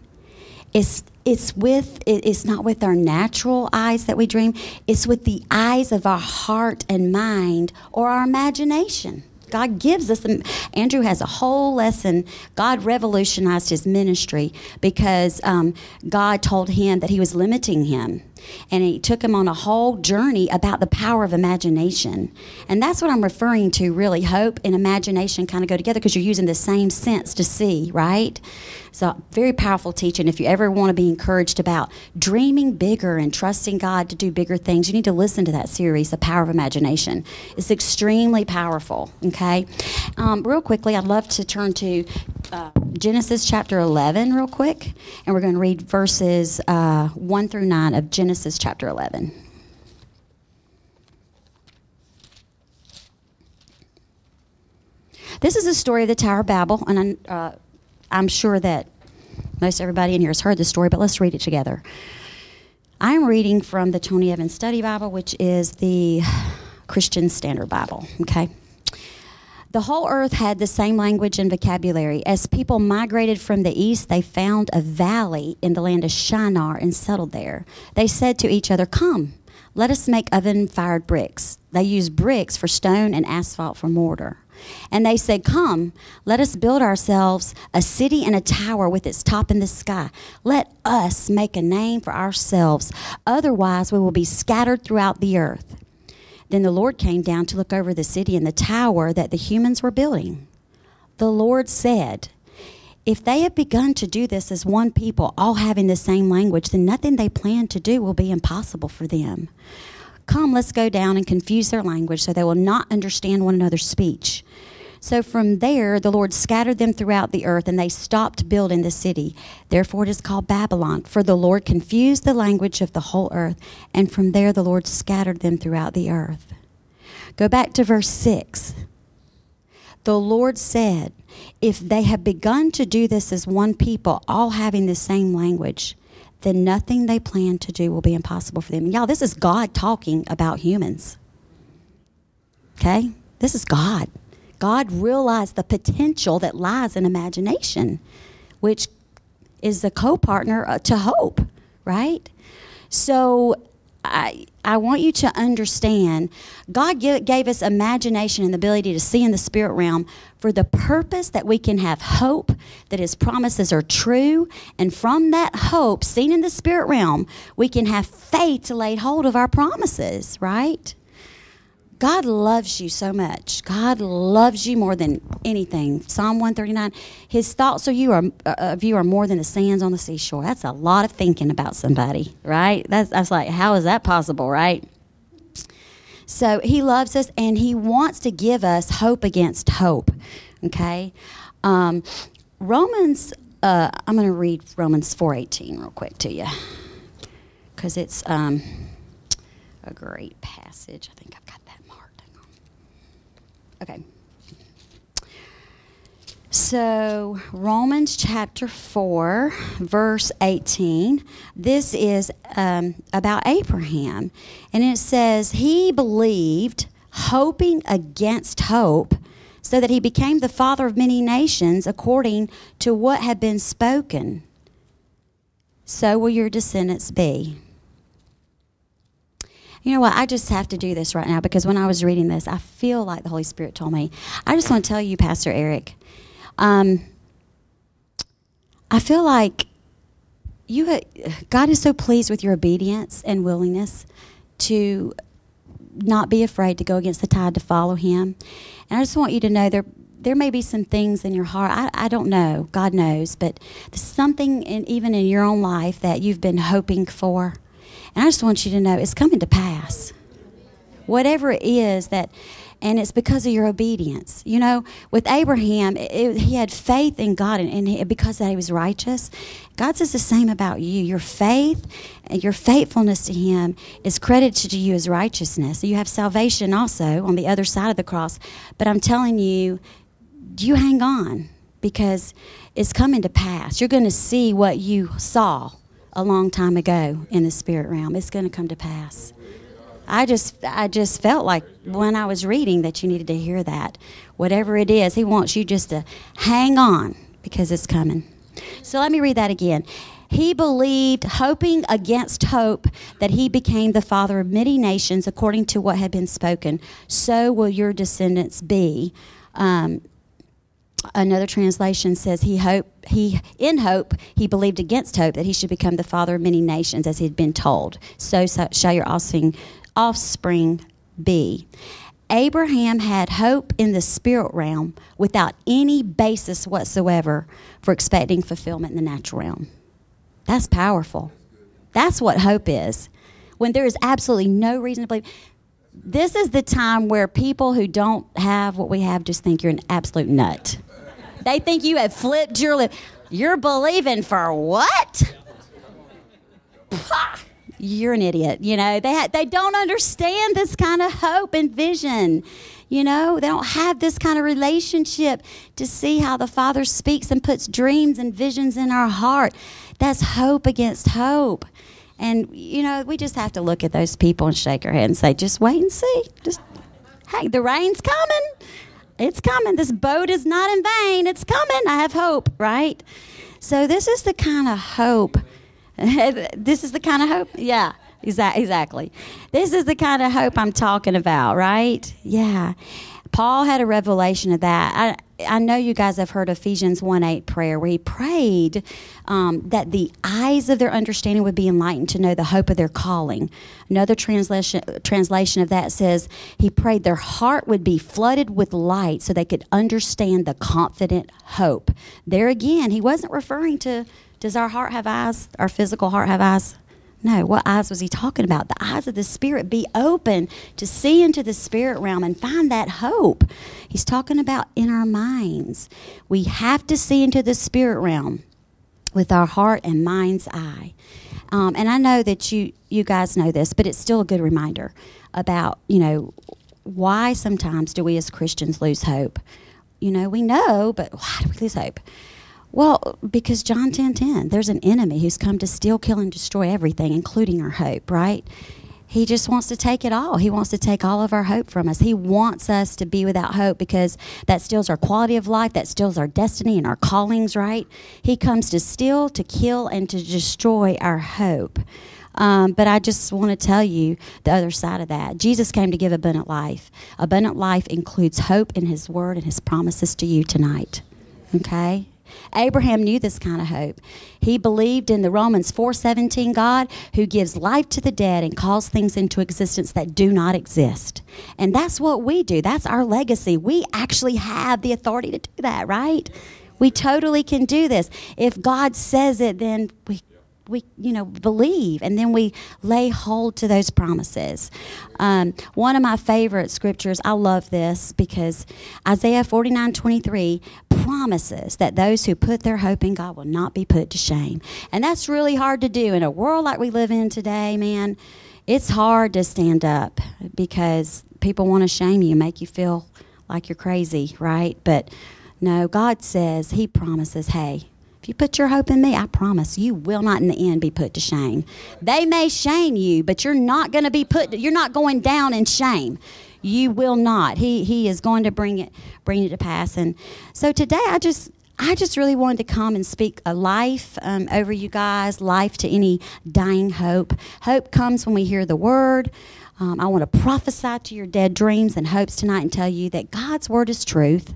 It's it's with it's not with our natural eyes that we dream. It's with the eyes of our heart and mind or our imagination. God gives us. Andrew has a whole lesson. God revolutionized his ministry because um, God told him that he was limiting him and he took him on a whole journey about the power of imagination. And that's what I'm referring to really. Hope and imagination kind of go together because you're using the same sense to see, right? So, very powerful teaching. If you ever want to be encouraged about dreaming bigger and trusting God to do bigger things, you need to listen to that series, The Power of Imagination. It's extremely powerful, okay? Um, real quickly, I'd love to turn to uh, Genesis chapter 11, real quick, and we're going to read verses uh, 1 through 9 of Genesis chapter 11. This is the story of the Tower of Babel, and uh, I'm sure that most everybody in here has heard the story, but let's read it together. I'm reading from the Tony Evans Study Bible, which is the Christian Standard Bible, okay? The whole earth had the same language and vocabulary. As people migrated from the east, they found a valley in the land of Shinar and settled there. They said to each other, Come, let us make oven fired bricks. They used bricks for stone and asphalt for mortar. And they said, Come, let us build ourselves a city and a tower with its top in the sky. Let us make a name for ourselves. Otherwise, we will be scattered throughout the earth. Then the Lord came down to look over the city and the tower that the humans were building. The Lord said, If they have begun to do this as one people, all having the same language, then nothing they plan to do will be impossible for them. Come, let's go down and confuse their language so they will not understand one another's speech. So from there, the Lord scattered them throughout the earth, and they stopped building the city. Therefore, it is called Babylon, for the Lord confused the language of the whole earth, and from there, the Lord scattered them throughout the earth. Go back to verse 6. The Lord said, If they have begun to do this as one people, all having the same language, then nothing they plan to do will be impossible for them. Y'all, this is God talking about humans. Okay? This is God. God realized the potential that lies in imagination, which is the co partner uh, to hope, right? So I, I want you to understand God gave us imagination and the ability to see in the spirit realm for the purpose that we can have hope that His promises are true. And from that hope, seen in the spirit realm, we can have faith to lay hold of our promises, right? God loves you so much. God loves you more than anything. Psalm 139, his thoughts of you are, uh, of you are more than the sands on the seashore. That's a lot of thinking about somebody, right? That's, that's like, how is that possible, right? So he loves us and he wants to give us hope against hope, okay? Um, Romans, uh, I'm going to read Romans 4.18 real quick to you because it's um, a great passage. I think Okay. So, Romans chapter 4, verse 18, this is um, about Abraham. And it says, He believed, hoping against hope, so that he became the father of many nations according to what had been spoken. So will your descendants be. You know what? I just have to do this right now because when I was reading this, I feel like the Holy Spirit told me. I just want to tell you, Pastor Eric, um, I feel like you ha- God is so pleased with your obedience and willingness to not be afraid to go against the tide to follow Him. And I just want you to know there there may be some things in your heart. I, I don't know. God knows, but something in, even in your own life that you've been hoping for and I just want you to know it's coming to pass. Whatever it is that, and it's because of your obedience. You know, with Abraham, it, he had faith in God, and, and he, because that he was righteous. God says the same about you. Your faith and your faithfulness to Him is credited to you as righteousness. You have salvation also on the other side of the cross. But I'm telling you, you hang on because it's coming to pass. You're going to see what you saw a long time ago in the spirit realm. It's going to come to pass. I just I just felt like when I was reading that you needed to hear that. Whatever it is, he wants you just to hang on because it's coming. So let me read that again. He believed, hoping against hope, that he became the father of many nations according to what had been spoken. So will your descendants be. Um, another translation says he hope he in hope he believed against hope that he should become the father of many nations as he had been told. So, so shall your offspring offspring be. Abraham had hope in the spirit realm without any basis whatsoever for expecting fulfillment in the natural realm. That's powerful. That's what hope is. When there is absolutely no reason to believe this is the time where people who don't have what we have just think you're an absolute nut they think you have flipped your lip. You're believing for what? You're an idiot. You know, they, ha- they don't understand this kind of hope and vision. You know, they don't have this kind of relationship to see how the Father speaks and puts dreams and visions in our heart. That's hope against hope. And, you know, we just have to look at those people and shake our head and say, just wait and see. Just, hey, the rain's coming It's coming. This boat is not in vain. It's coming. I have hope, right? So this is the kind of hope. this is the kind of hope. Yeah. Exactly. This is the kind of hope I'm talking about, right? Yeah. Paul had a revelation of that. I, know you guys have heard Ephesians 1 8 prayer where he prayed um, that the eyes of their understanding would be enlightened to know the hope of their calling. Another translation, translation of that says he prayed their heart would be flooded with light so they could understand the confident hope. There again, he wasn't referring to does our heart have eyes, our physical heart have eyes? No, what eyes was he talking about? The eyes of the Spirit be open to see into the spirit realm and find that hope. He's talking about in our minds. We have to see into the spirit realm with our heart and mind's eye. Um, and I know that you you guys know this, but it's still a good reminder about you know why sometimes do we as Christians lose hope? You know, we know, but why do we lose hope? Well, because John 10 10, there's an enemy who's come to steal, kill, and destroy everything, including our hope, right? He just wants to take it all. He wants to take all of our hope from us. He wants us to be without hope because that steals our quality of life, that steals our destiny and our callings, right? He comes to steal, to kill, and to destroy our hope. Um, but I just want to tell you the other side of that. Jesus came to give abundant life. Abundant life includes hope in His Word and His promises to you tonight. Okay? Abraham knew this kind of hope. He believed in the Romans 4:17 God who gives life to the dead and calls things into existence that do not exist. And that's what we do. That's our legacy. We actually have the authority to do that, right? We totally can do this. If God says it, then we we you know believe and then we lay hold to those promises. Um, one of my favorite scriptures i love this because isaiah 49 23 promises that those who put their hope in god will not be put to shame. And that's really hard to do in a world like we live in today man. It's hard to stand up because people want to shame you make you feel like you're crazy right? But no god says he promises hey if you put your hope in me, I promise you will not in the end be put to shame. They may shame you, but you're not going to be put you're not going down in shame. You will not. He he is going to bring it bring it to pass. And so today I just I just really wanted to come and speak a life um, over you guys, life to any dying hope. Hope comes when we hear the word. Um, I want to prophesy to your dead dreams and hopes tonight and tell you that God's word is truth.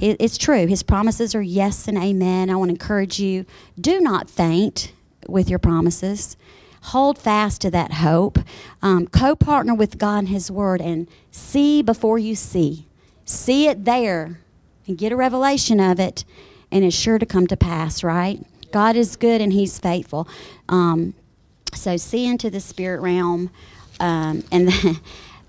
It's true. His promises are yes and amen. I want to encourage you do not faint with your promises. Hold fast to that hope. Um, Co partner with God and His Word and see before you see. See it there and get a revelation of it, and it's sure to come to pass, right? God is good and He's faithful. Um, so see into the spirit realm. Um, and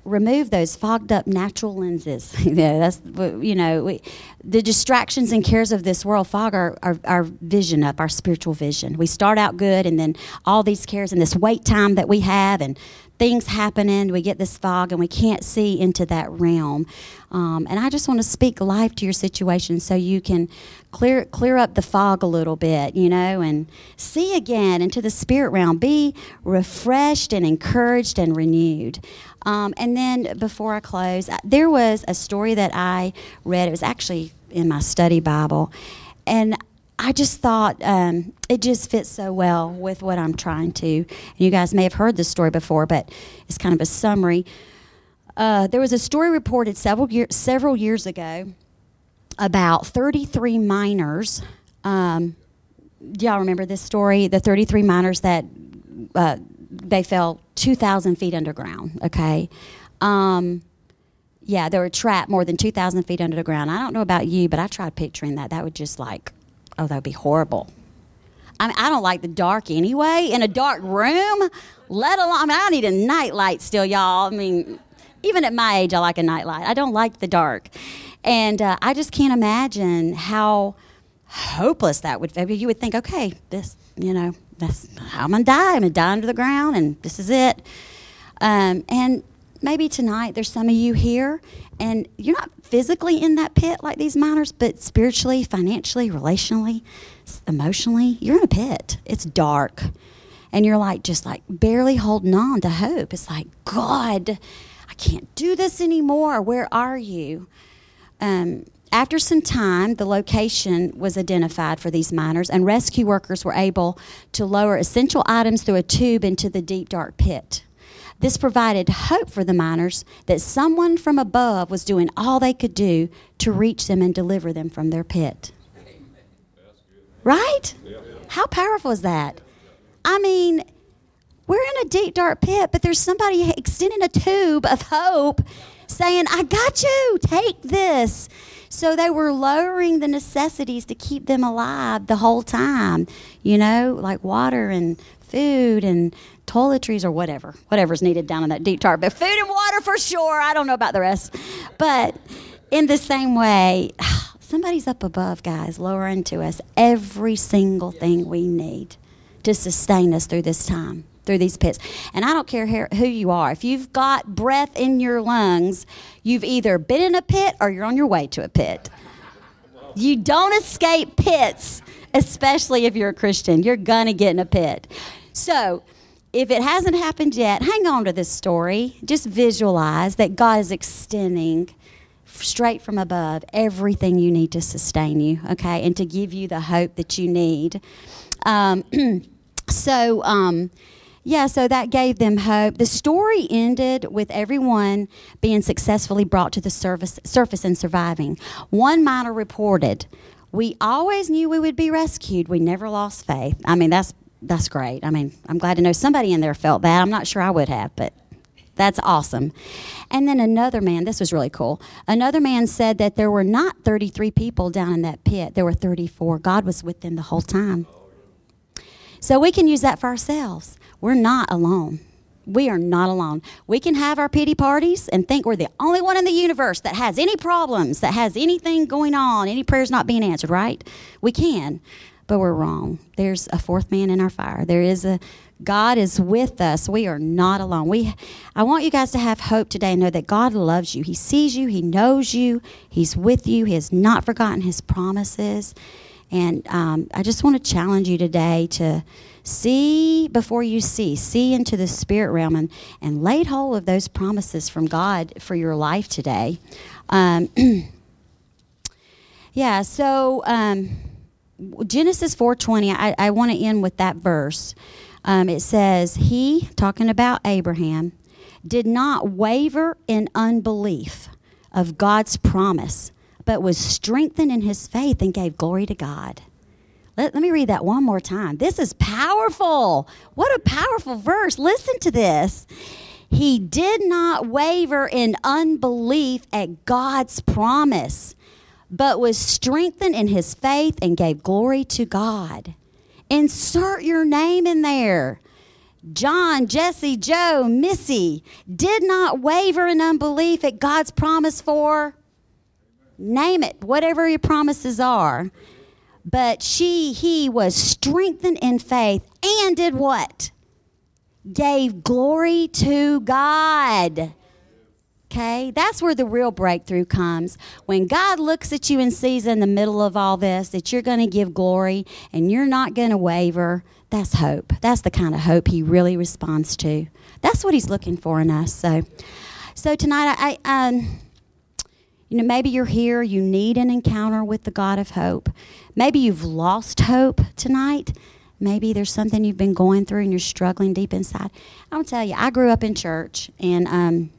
remove those fogged up natural lenses. yeah, that's you know we, the distractions and cares of this world fog our, our, our, vision up, our spiritual vision. We start out good, and then all these cares and this wait time that we have, and things happening, we get this fog, and we can't see into that realm. Um, and I just want to speak life to your situation so you can clear clear up the fog a little bit, you know, and see again into the spirit realm. Be refreshed and encouraged and renewed. Um, and then before I close, there was a story that I read. It was actually in my study Bible. And I just thought um, it just fits so well with what I'm trying to. And you guys may have heard this story before, but it's kind of a summary. Uh, there was a story reported several, year, several years ago about 33 miners. Um, y'all remember this story? The 33 miners that uh, they fell 2,000 feet underground, okay? Um, yeah, they were trapped more than 2,000 feet under the ground. I don't know about you, but I tried picturing that. That would just like, oh, that would be horrible. I mean, I don't like the dark anyway. In a dark room, let alone, I mean, I need a nightlight still, y'all. I mean, even at my age, I like a nightlight. I don't like the dark. And uh, I just can't imagine how hopeless that would be. You would think, okay, this, you know, that's I'm gonna die. I'm gonna die under the ground, and this is it. Um, and maybe tonight there's some of you here, and you're not physically in that pit like these miners, but spiritually, financially, relationally, emotionally, you're in a pit. It's dark, and you're like just like barely holding on to hope. It's like God, I can't do this anymore. Where are you? Um, after some time, the location was identified for these miners, and rescue workers were able to lower essential items through a tube into the deep, dark pit. This provided hope for the miners that someone from above was doing all they could do to reach them and deliver them from their pit. Right? How powerful is that? I mean, we're in a deep, dark pit, but there's somebody extending a tube of hope saying, I got you, take this. So they were lowering the necessities to keep them alive the whole time, you know, like water and food and toiletries or whatever, whatever's needed down in that deep tar. But food and water for sure. I don't know about the rest. But in the same way, somebody's up above, guys, lowering to us every single thing we need to sustain us through this time through these pits. And I don't care who you are. If you've got breath in your lungs, you've either been in a pit or you're on your way to a pit. You don't escape pits, especially if you're a Christian. You're going to get in a pit. So, if it hasn't happened yet, hang on to this story. Just visualize that God is extending straight from above everything you need to sustain you, okay, and to give you the hope that you need. Um, so, um, yeah, so that gave them hope. The story ended with everyone being successfully brought to the surface, surface and surviving. One miner reported, "We always knew we would be rescued. We never lost faith." I mean, that's that's great. I mean, I'm glad to know somebody in there felt that. I'm not sure I would have, but that's awesome. And then another man, this was really cool. Another man said that there were not 33 people down in that pit, there were 34. God was with them the whole time. So we can use that for ourselves. We're not alone. We are not alone. We can have our pity parties and think we're the only one in the universe that has any problems, that has anything going on, any prayers not being answered, right? We can, but we're wrong. There's a fourth man in our fire. There is a God is with us. We are not alone. We I want you guys to have hope today and know that God loves you. He sees you, he knows you, he's with you. He has not forgotten his promises. And um, I just want to challenge you today to see before you see, see into the spirit realm and, and lay hold of those promises from God for your life today. Um, yeah, so um, Genesis 4.20, I, I want to end with that verse. Um, it says, He, talking about Abraham, did not waver in unbelief of God's promise but was strengthened in his faith and gave glory to God. Let, let me read that one more time. This is powerful. What a powerful verse. Listen to this. He did not waver in unbelief at God's promise, but was strengthened in his faith and gave glory to God. Insert your name in there. John, Jesse, Joe, Missy did not waver in unbelief at God's promise for name it, whatever your promises are. But she, he was strengthened in faith and did what? Gave glory to God. Okay, that's where the real breakthrough comes. When God looks at you and sees in the middle of all this that you're going to give glory and you're not going to waver, that's hope. That's the kind of hope He really responds to. That's what He's looking for in us. So, so tonight I, I um, you know, maybe you're here, you need an encounter with the God of hope. Maybe you've lost hope tonight. Maybe there's something you've been going through and you're struggling deep inside. I'll tell you, I grew up in church and um,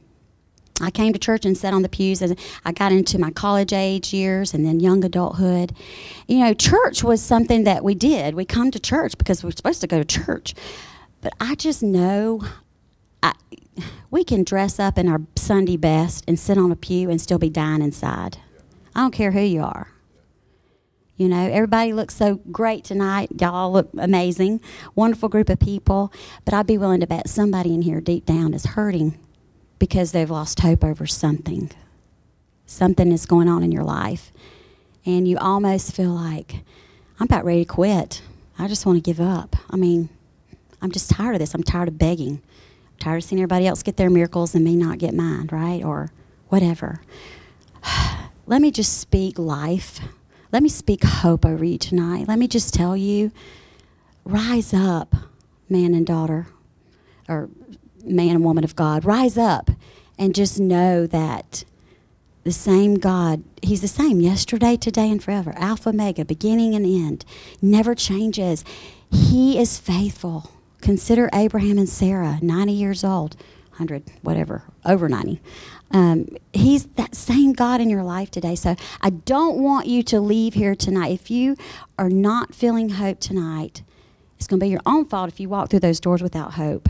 I came to church and sat on the pews and I got into my college age years and then young adulthood. You know, church was something that we did. We come to church because we're supposed to go to church. But I just know I, we can dress up in our Sunday best and sit on a pew and still be dying inside. I don't care who you are. You know, everybody looks so great tonight. Y'all look amazing. Wonderful group of people. But I'd be willing to bet somebody in here deep down is hurting because they've lost hope over something. Something is going on in your life. And you almost feel like, I'm about ready to quit. I just want to give up. I mean, I'm just tired of this. I'm tired of begging I'm tired of seeing everybody else get their miracles and me not get mine, right? Or whatever. Let me just speak life. Let me speak hope over you tonight. Let me just tell you rise up, man and daughter, or man and woman of God. Rise up and just know that the same God. He's the same yesterday, today, and forever. Alpha, Omega, beginning and end. Never changes. He is faithful. Consider Abraham and Sarah, 90 years old, 100, whatever, over 90. Um, he's that same God in your life today. So I don't want you to leave here tonight. If you are not feeling hope tonight, it's going to be your own fault if you walk through those doors without hope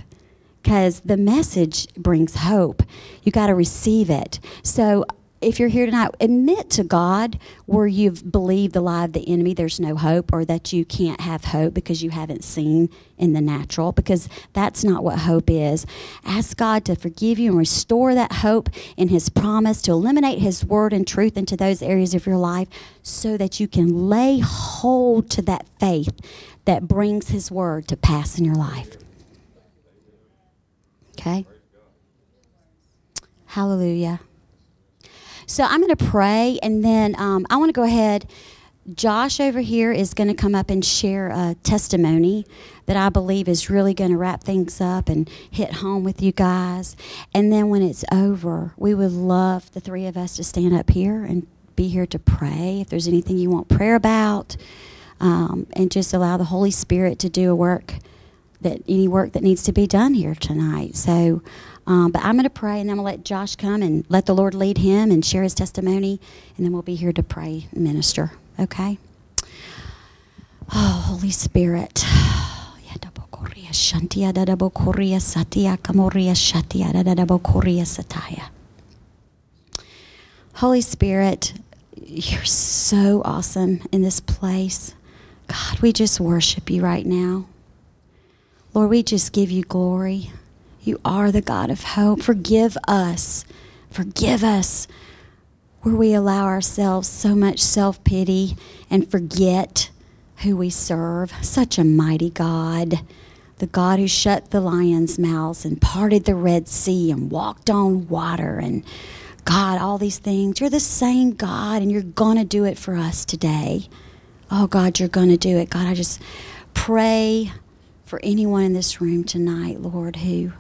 because the message brings hope. You got to receive it. So if you're here tonight, admit to God where you've believed the lie of the enemy, there's no hope, or that you can't have hope because you haven't seen in the natural, because that's not what hope is. Ask God to forgive you and restore that hope in His promise, to eliminate His word and truth into those areas of your life so that you can lay hold to that faith that brings His word to pass in your life. Okay? Hallelujah. So I'm going to pray, and then um, I want to go ahead. Josh over here is going to come up and share a testimony that I believe is really going to wrap things up and hit home with you guys. And then when it's over, we would love the three of us to stand up here and be here to pray if there's anything you want prayer about, um, and just allow the Holy Spirit to do a work that any work that needs to be done here tonight. So, um, but I'm going to pray, and then I'm going to let Josh come and let the Lord lead him and share his testimony, and then we'll be here to pray and minister. Okay? Oh, Holy Spirit. Holy Spirit, you're so awesome in this place. God, we just worship you right now. Lord, we just give you glory. You are the God of hope. Forgive us. Forgive us where we allow ourselves so much self pity and forget who we serve. Such a mighty God. The God who shut the lions' mouths and parted the Red Sea and walked on water and God, all these things. You're the same God and you're going to do it for us today. Oh, God, you're going to do it. God, I just pray for anyone in this room tonight, Lord, who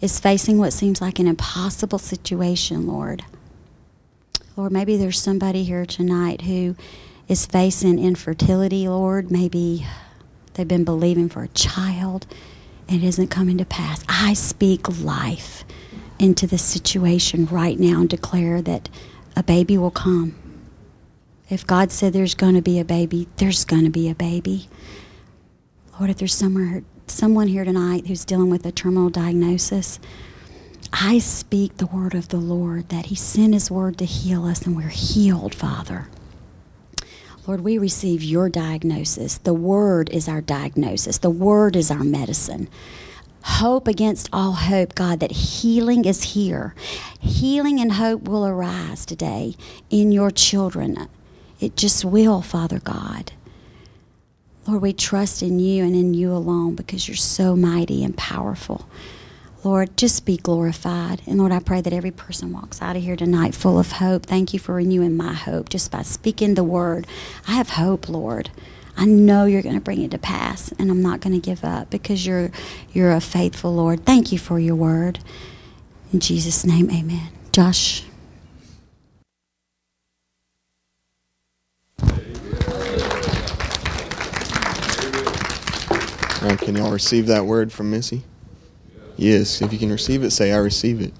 is facing what seems like an impossible situation, Lord. Lord, maybe there's somebody here tonight who is facing infertility, Lord. Maybe they've been believing for a child and it isn't coming to pass. I speak life into this situation right now and declare that a baby will come. If God said there's going to be a baby, there's going to be a baby. Lord, if there's somewhere someone here tonight who's dealing with a terminal diagnosis, I speak the word of the Lord that He sent His word to heal us, and we're healed, Father. Lord, we receive your diagnosis. The word is our diagnosis, the word is our medicine. Hope against all hope, God, that healing is here. Healing and hope will arise today in your children. It just will, Father God. Lord, we trust in you and in you alone because you're so mighty and powerful. Lord, just be glorified. And Lord, I pray that every person walks out of here tonight full of hope. Thank you for renewing my hope just by speaking the word. I have hope, Lord. I know you're going to bring it to pass, and I'm not going to give up because you're you're a faithful Lord. Thank you for your word. In Jesus' name, amen. Josh. Can y'all receive that word from Missy? Yes. If you can receive it, say, I receive it.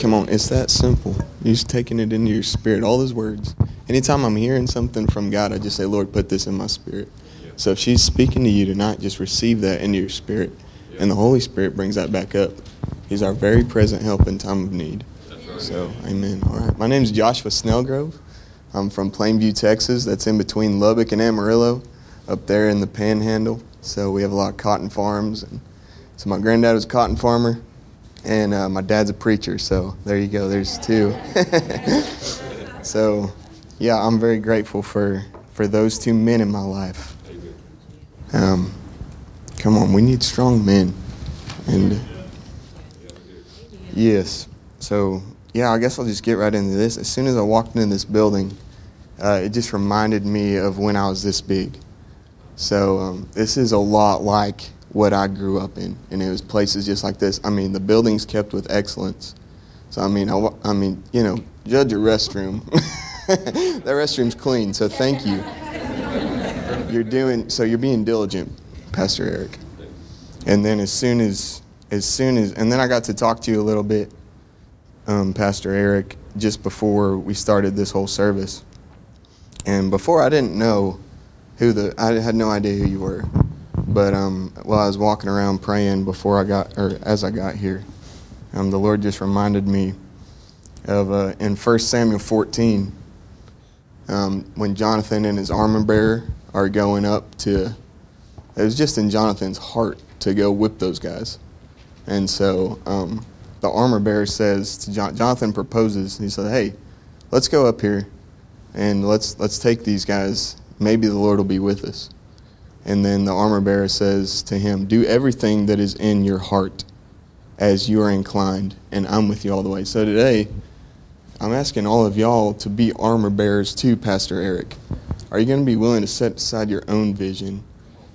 Come on, it's that simple. You're just taking it into your spirit, all those words. Anytime I'm hearing something from God, I just say, Lord, put this in my spirit. So if she's speaking to you tonight, just receive that into your spirit. And the Holy Spirit brings that back up. He's our very present help in time of need. So, amen. All right. My name is Joshua Snellgrove. I'm from Plainview, Texas. That's in between Lubbock and Amarillo, up there in the panhandle. So we have a lot of cotton farms. And so my granddad was a cotton farmer, and uh, my dad's a preacher. So there you go. There's two. so, yeah, I'm very grateful for for those two men in my life. Um, come on, we need strong men, and yes. So yeah, I guess I'll just get right into this. As soon as I walked into this building, uh, it just reminded me of when I was this big. So um, this is a lot like what I grew up in, and it was places just like this. I mean, the buildings kept with excellence. So I mean, I, I mean, you know, judge your restroom. that restroom's clean, so thank you. You're doing so. You're being diligent, Pastor Eric. And then as soon as, as soon as, and then I got to talk to you a little bit, um, Pastor Eric, just before we started this whole service. And before I didn't know who the, I had no idea who you were. But um, while I was walking around praying before I got, or as I got here, um, the Lord just reminded me of uh, in 1 Samuel 14, um, when Jonathan and his armor bearer are going up to, it was just in Jonathan's heart to go whip those guys. And so um, the armor bearer says to Jon- Jonathan proposes, he said, Hey, let's go up here and let's, let's take these guys. Maybe the Lord will be with us. And then the armor bearer says to him, Do everything that is in your heart as you are inclined, and I'm with you all the way. So today, I'm asking all of y'all to be armor bearers too, Pastor Eric. Are you going to be willing to set aside your own vision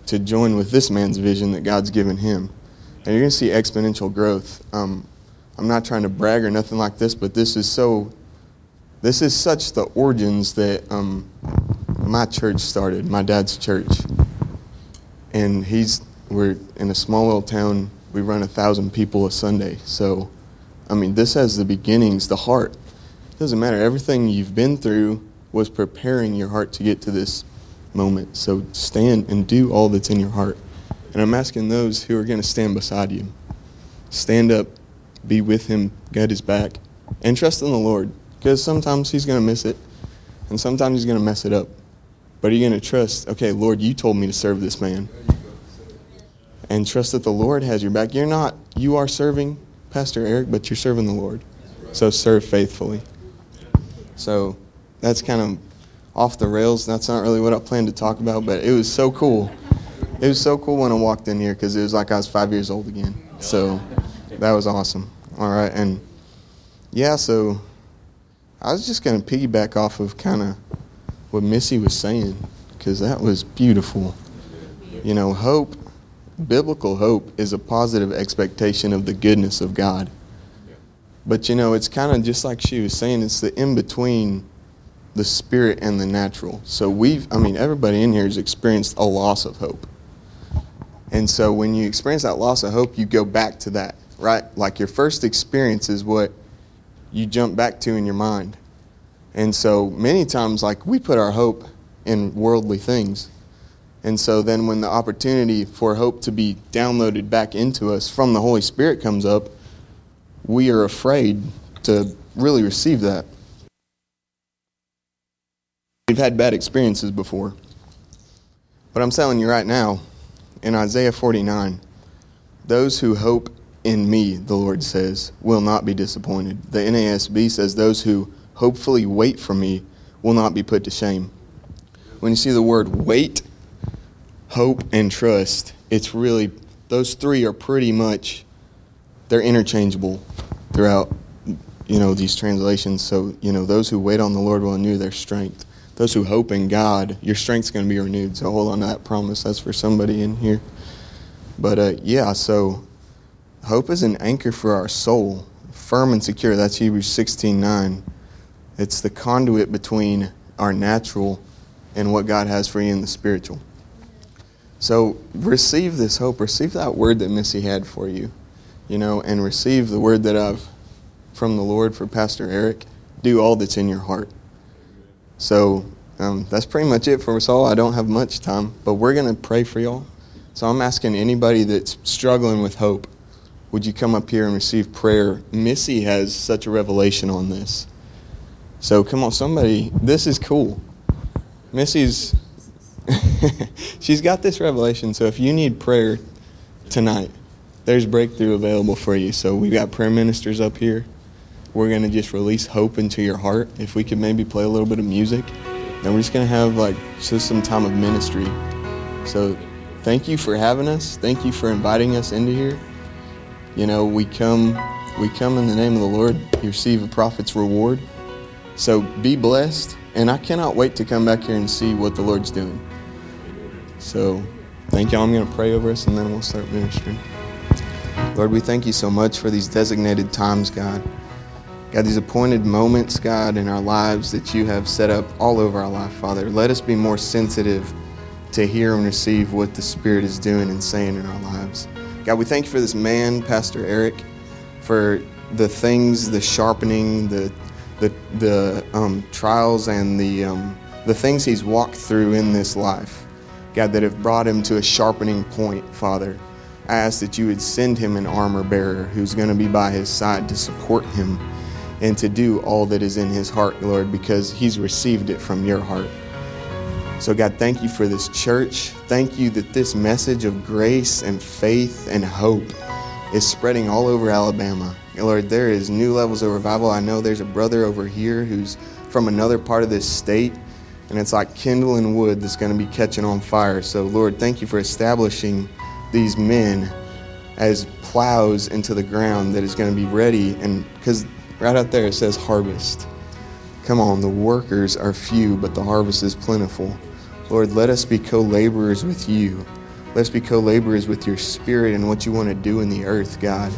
to join with this man's vision that God's given him? And you're going to see exponential growth. Um, I'm not trying to brag or nothing like this, but this is so, this is such the origins that um, my church started, my dad's church. And he's, we're in a small little town. We run a thousand people a Sunday. So, I mean, this has the beginnings, the heart. It doesn't matter. Everything you've been through was preparing your heart to get to this moment. So stand and do all that's in your heart. And I'm asking those who are going to stand beside you stand up, be with him, get his back, and trust in the Lord. Because sometimes he's going to miss it, and sometimes he's going to mess it up. But are you going to trust, okay, Lord, you told me to serve this man? And trust that the Lord has your back. You're not, you are serving Pastor Eric, but you're serving the Lord. So serve faithfully. So that's kind of off the rails. That's not really what I planned to talk about, but it was so cool. It was so cool when I walked in here because it was like I was five years old again. So that was awesome. All right, and yeah, so I was just going to piggyback off of kind of what Missy was saying because that was beautiful. You know, hope, biblical hope, is a positive expectation of the goodness of God. But you know, it's kind of just like she was saying, it's the in between the spirit and the natural. So we've, I mean, everybody in here has experienced a loss of hope. And so when you experience that loss of hope, you go back to that, right? Like your first experience is what you jump back to in your mind. And so many times, like we put our hope in worldly things. And so then when the opportunity for hope to be downloaded back into us from the Holy Spirit comes up, we are afraid to really receive that. We've had bad experiences before. But I'm telling you right now, in Isaiah 49, those who hope in me, the Lord says, will not be disappointed. The NASB says, those who hopefully wait for me will not be put to shame. When you see the word wait, hope, and trust, it's really, those three are pretty much, they're interchangeable throughout, you know, these translations. So, you know, those who wait on the Lord will renew their strength. Those who hope in God, your strength's going to be renewed. So hold on to that promise. That's for somebody in here. But uh, yeah, so hope is an anchor for our soul, firm and secure. That's Hebrews 16:9. It's the conduit between our natural and what God has for you in the spiritual. So receive this hope. Receive that word that Missy had for you, you know, and receive the word that I've from the Lord for Pastor Eric. Do all that's in your heart. So um, that's pretty much it for us all. I don't have much time, but we're going to pray for y'all. So I'm asking anybody that's struggling with hope, would you come up here and receive prayer? Missy has such a revelation on this. So come on, somebody, this is cool. Missy's, she's got this revelation. So if you need prayer tonight, there's breakthrough available for you. So we've got prayer ministers up here. We're going to just release hope into your heart. If we could maybe play a little bit of music, and we're just going to have like just some time of ministry. So thank you for having us. Thank you for inviting us into here. You know, we come we come in the name of the Lord, you receive a prophet's reward. So be blessed, and I cannot wait to come back here and see what the Lord's doing. So Thank y'all. I'm going to pray over us and then we'll start ministering. Lord, we thank you so much for these designated times, God. God, these appointed moments, God, in our lives that you have set up all over our life, Father. Let us be more sensitive to hear and receive what the Spirit is doing and saying in our lives. God, we thank you for this man, Pastor Eric, for the things, the sharpening, the the the um, trials and the um, the things he's walked through in this life, God, that have brought him to a sharpening point, Father. I ask that you would send him an armor bearer who's going to be by his side to support him and to do all that is in his heart, Lord, because he's received it from your heart. So, God, thank you for this church. Thank you that this message of grace and faith and hope is spreading all over Alabama. Lord, there is new levels of revival. I know there's a brother over here who's from another part of this state, and it's like kindling wood that's going to be catching on fire. So, Lord, thank you for establishing these men as plows into the ground that is going to be ready. And because right out there it says harvest. Come on, the workers are few, but the harvest is plentiful. Lord, let us be co laborers with you. Let's be co laborers with your spirit and what you want to do in the earth, God.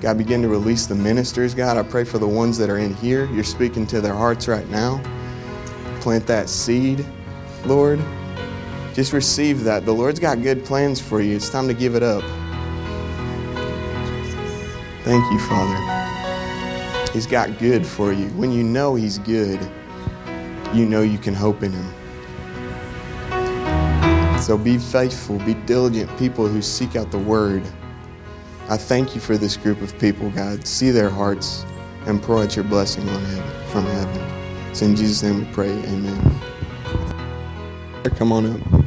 God, begin to release the ministers, God. I pray for the ones that are in here. You're speaking to their hearts right now. Plant that seed, Lord. Just receive that. The Lord's got good plans for you. It's time to give it up. Thank you, Father. He's got good for you. When you know He's good, you know you can hope in Him. So be faithful, be diligent people who seek out the Word. I thank you for this group of people, God. See their hearts and pour out your blessing on him from heaven. It's in Jesus' name we pray. Amen. Come on up.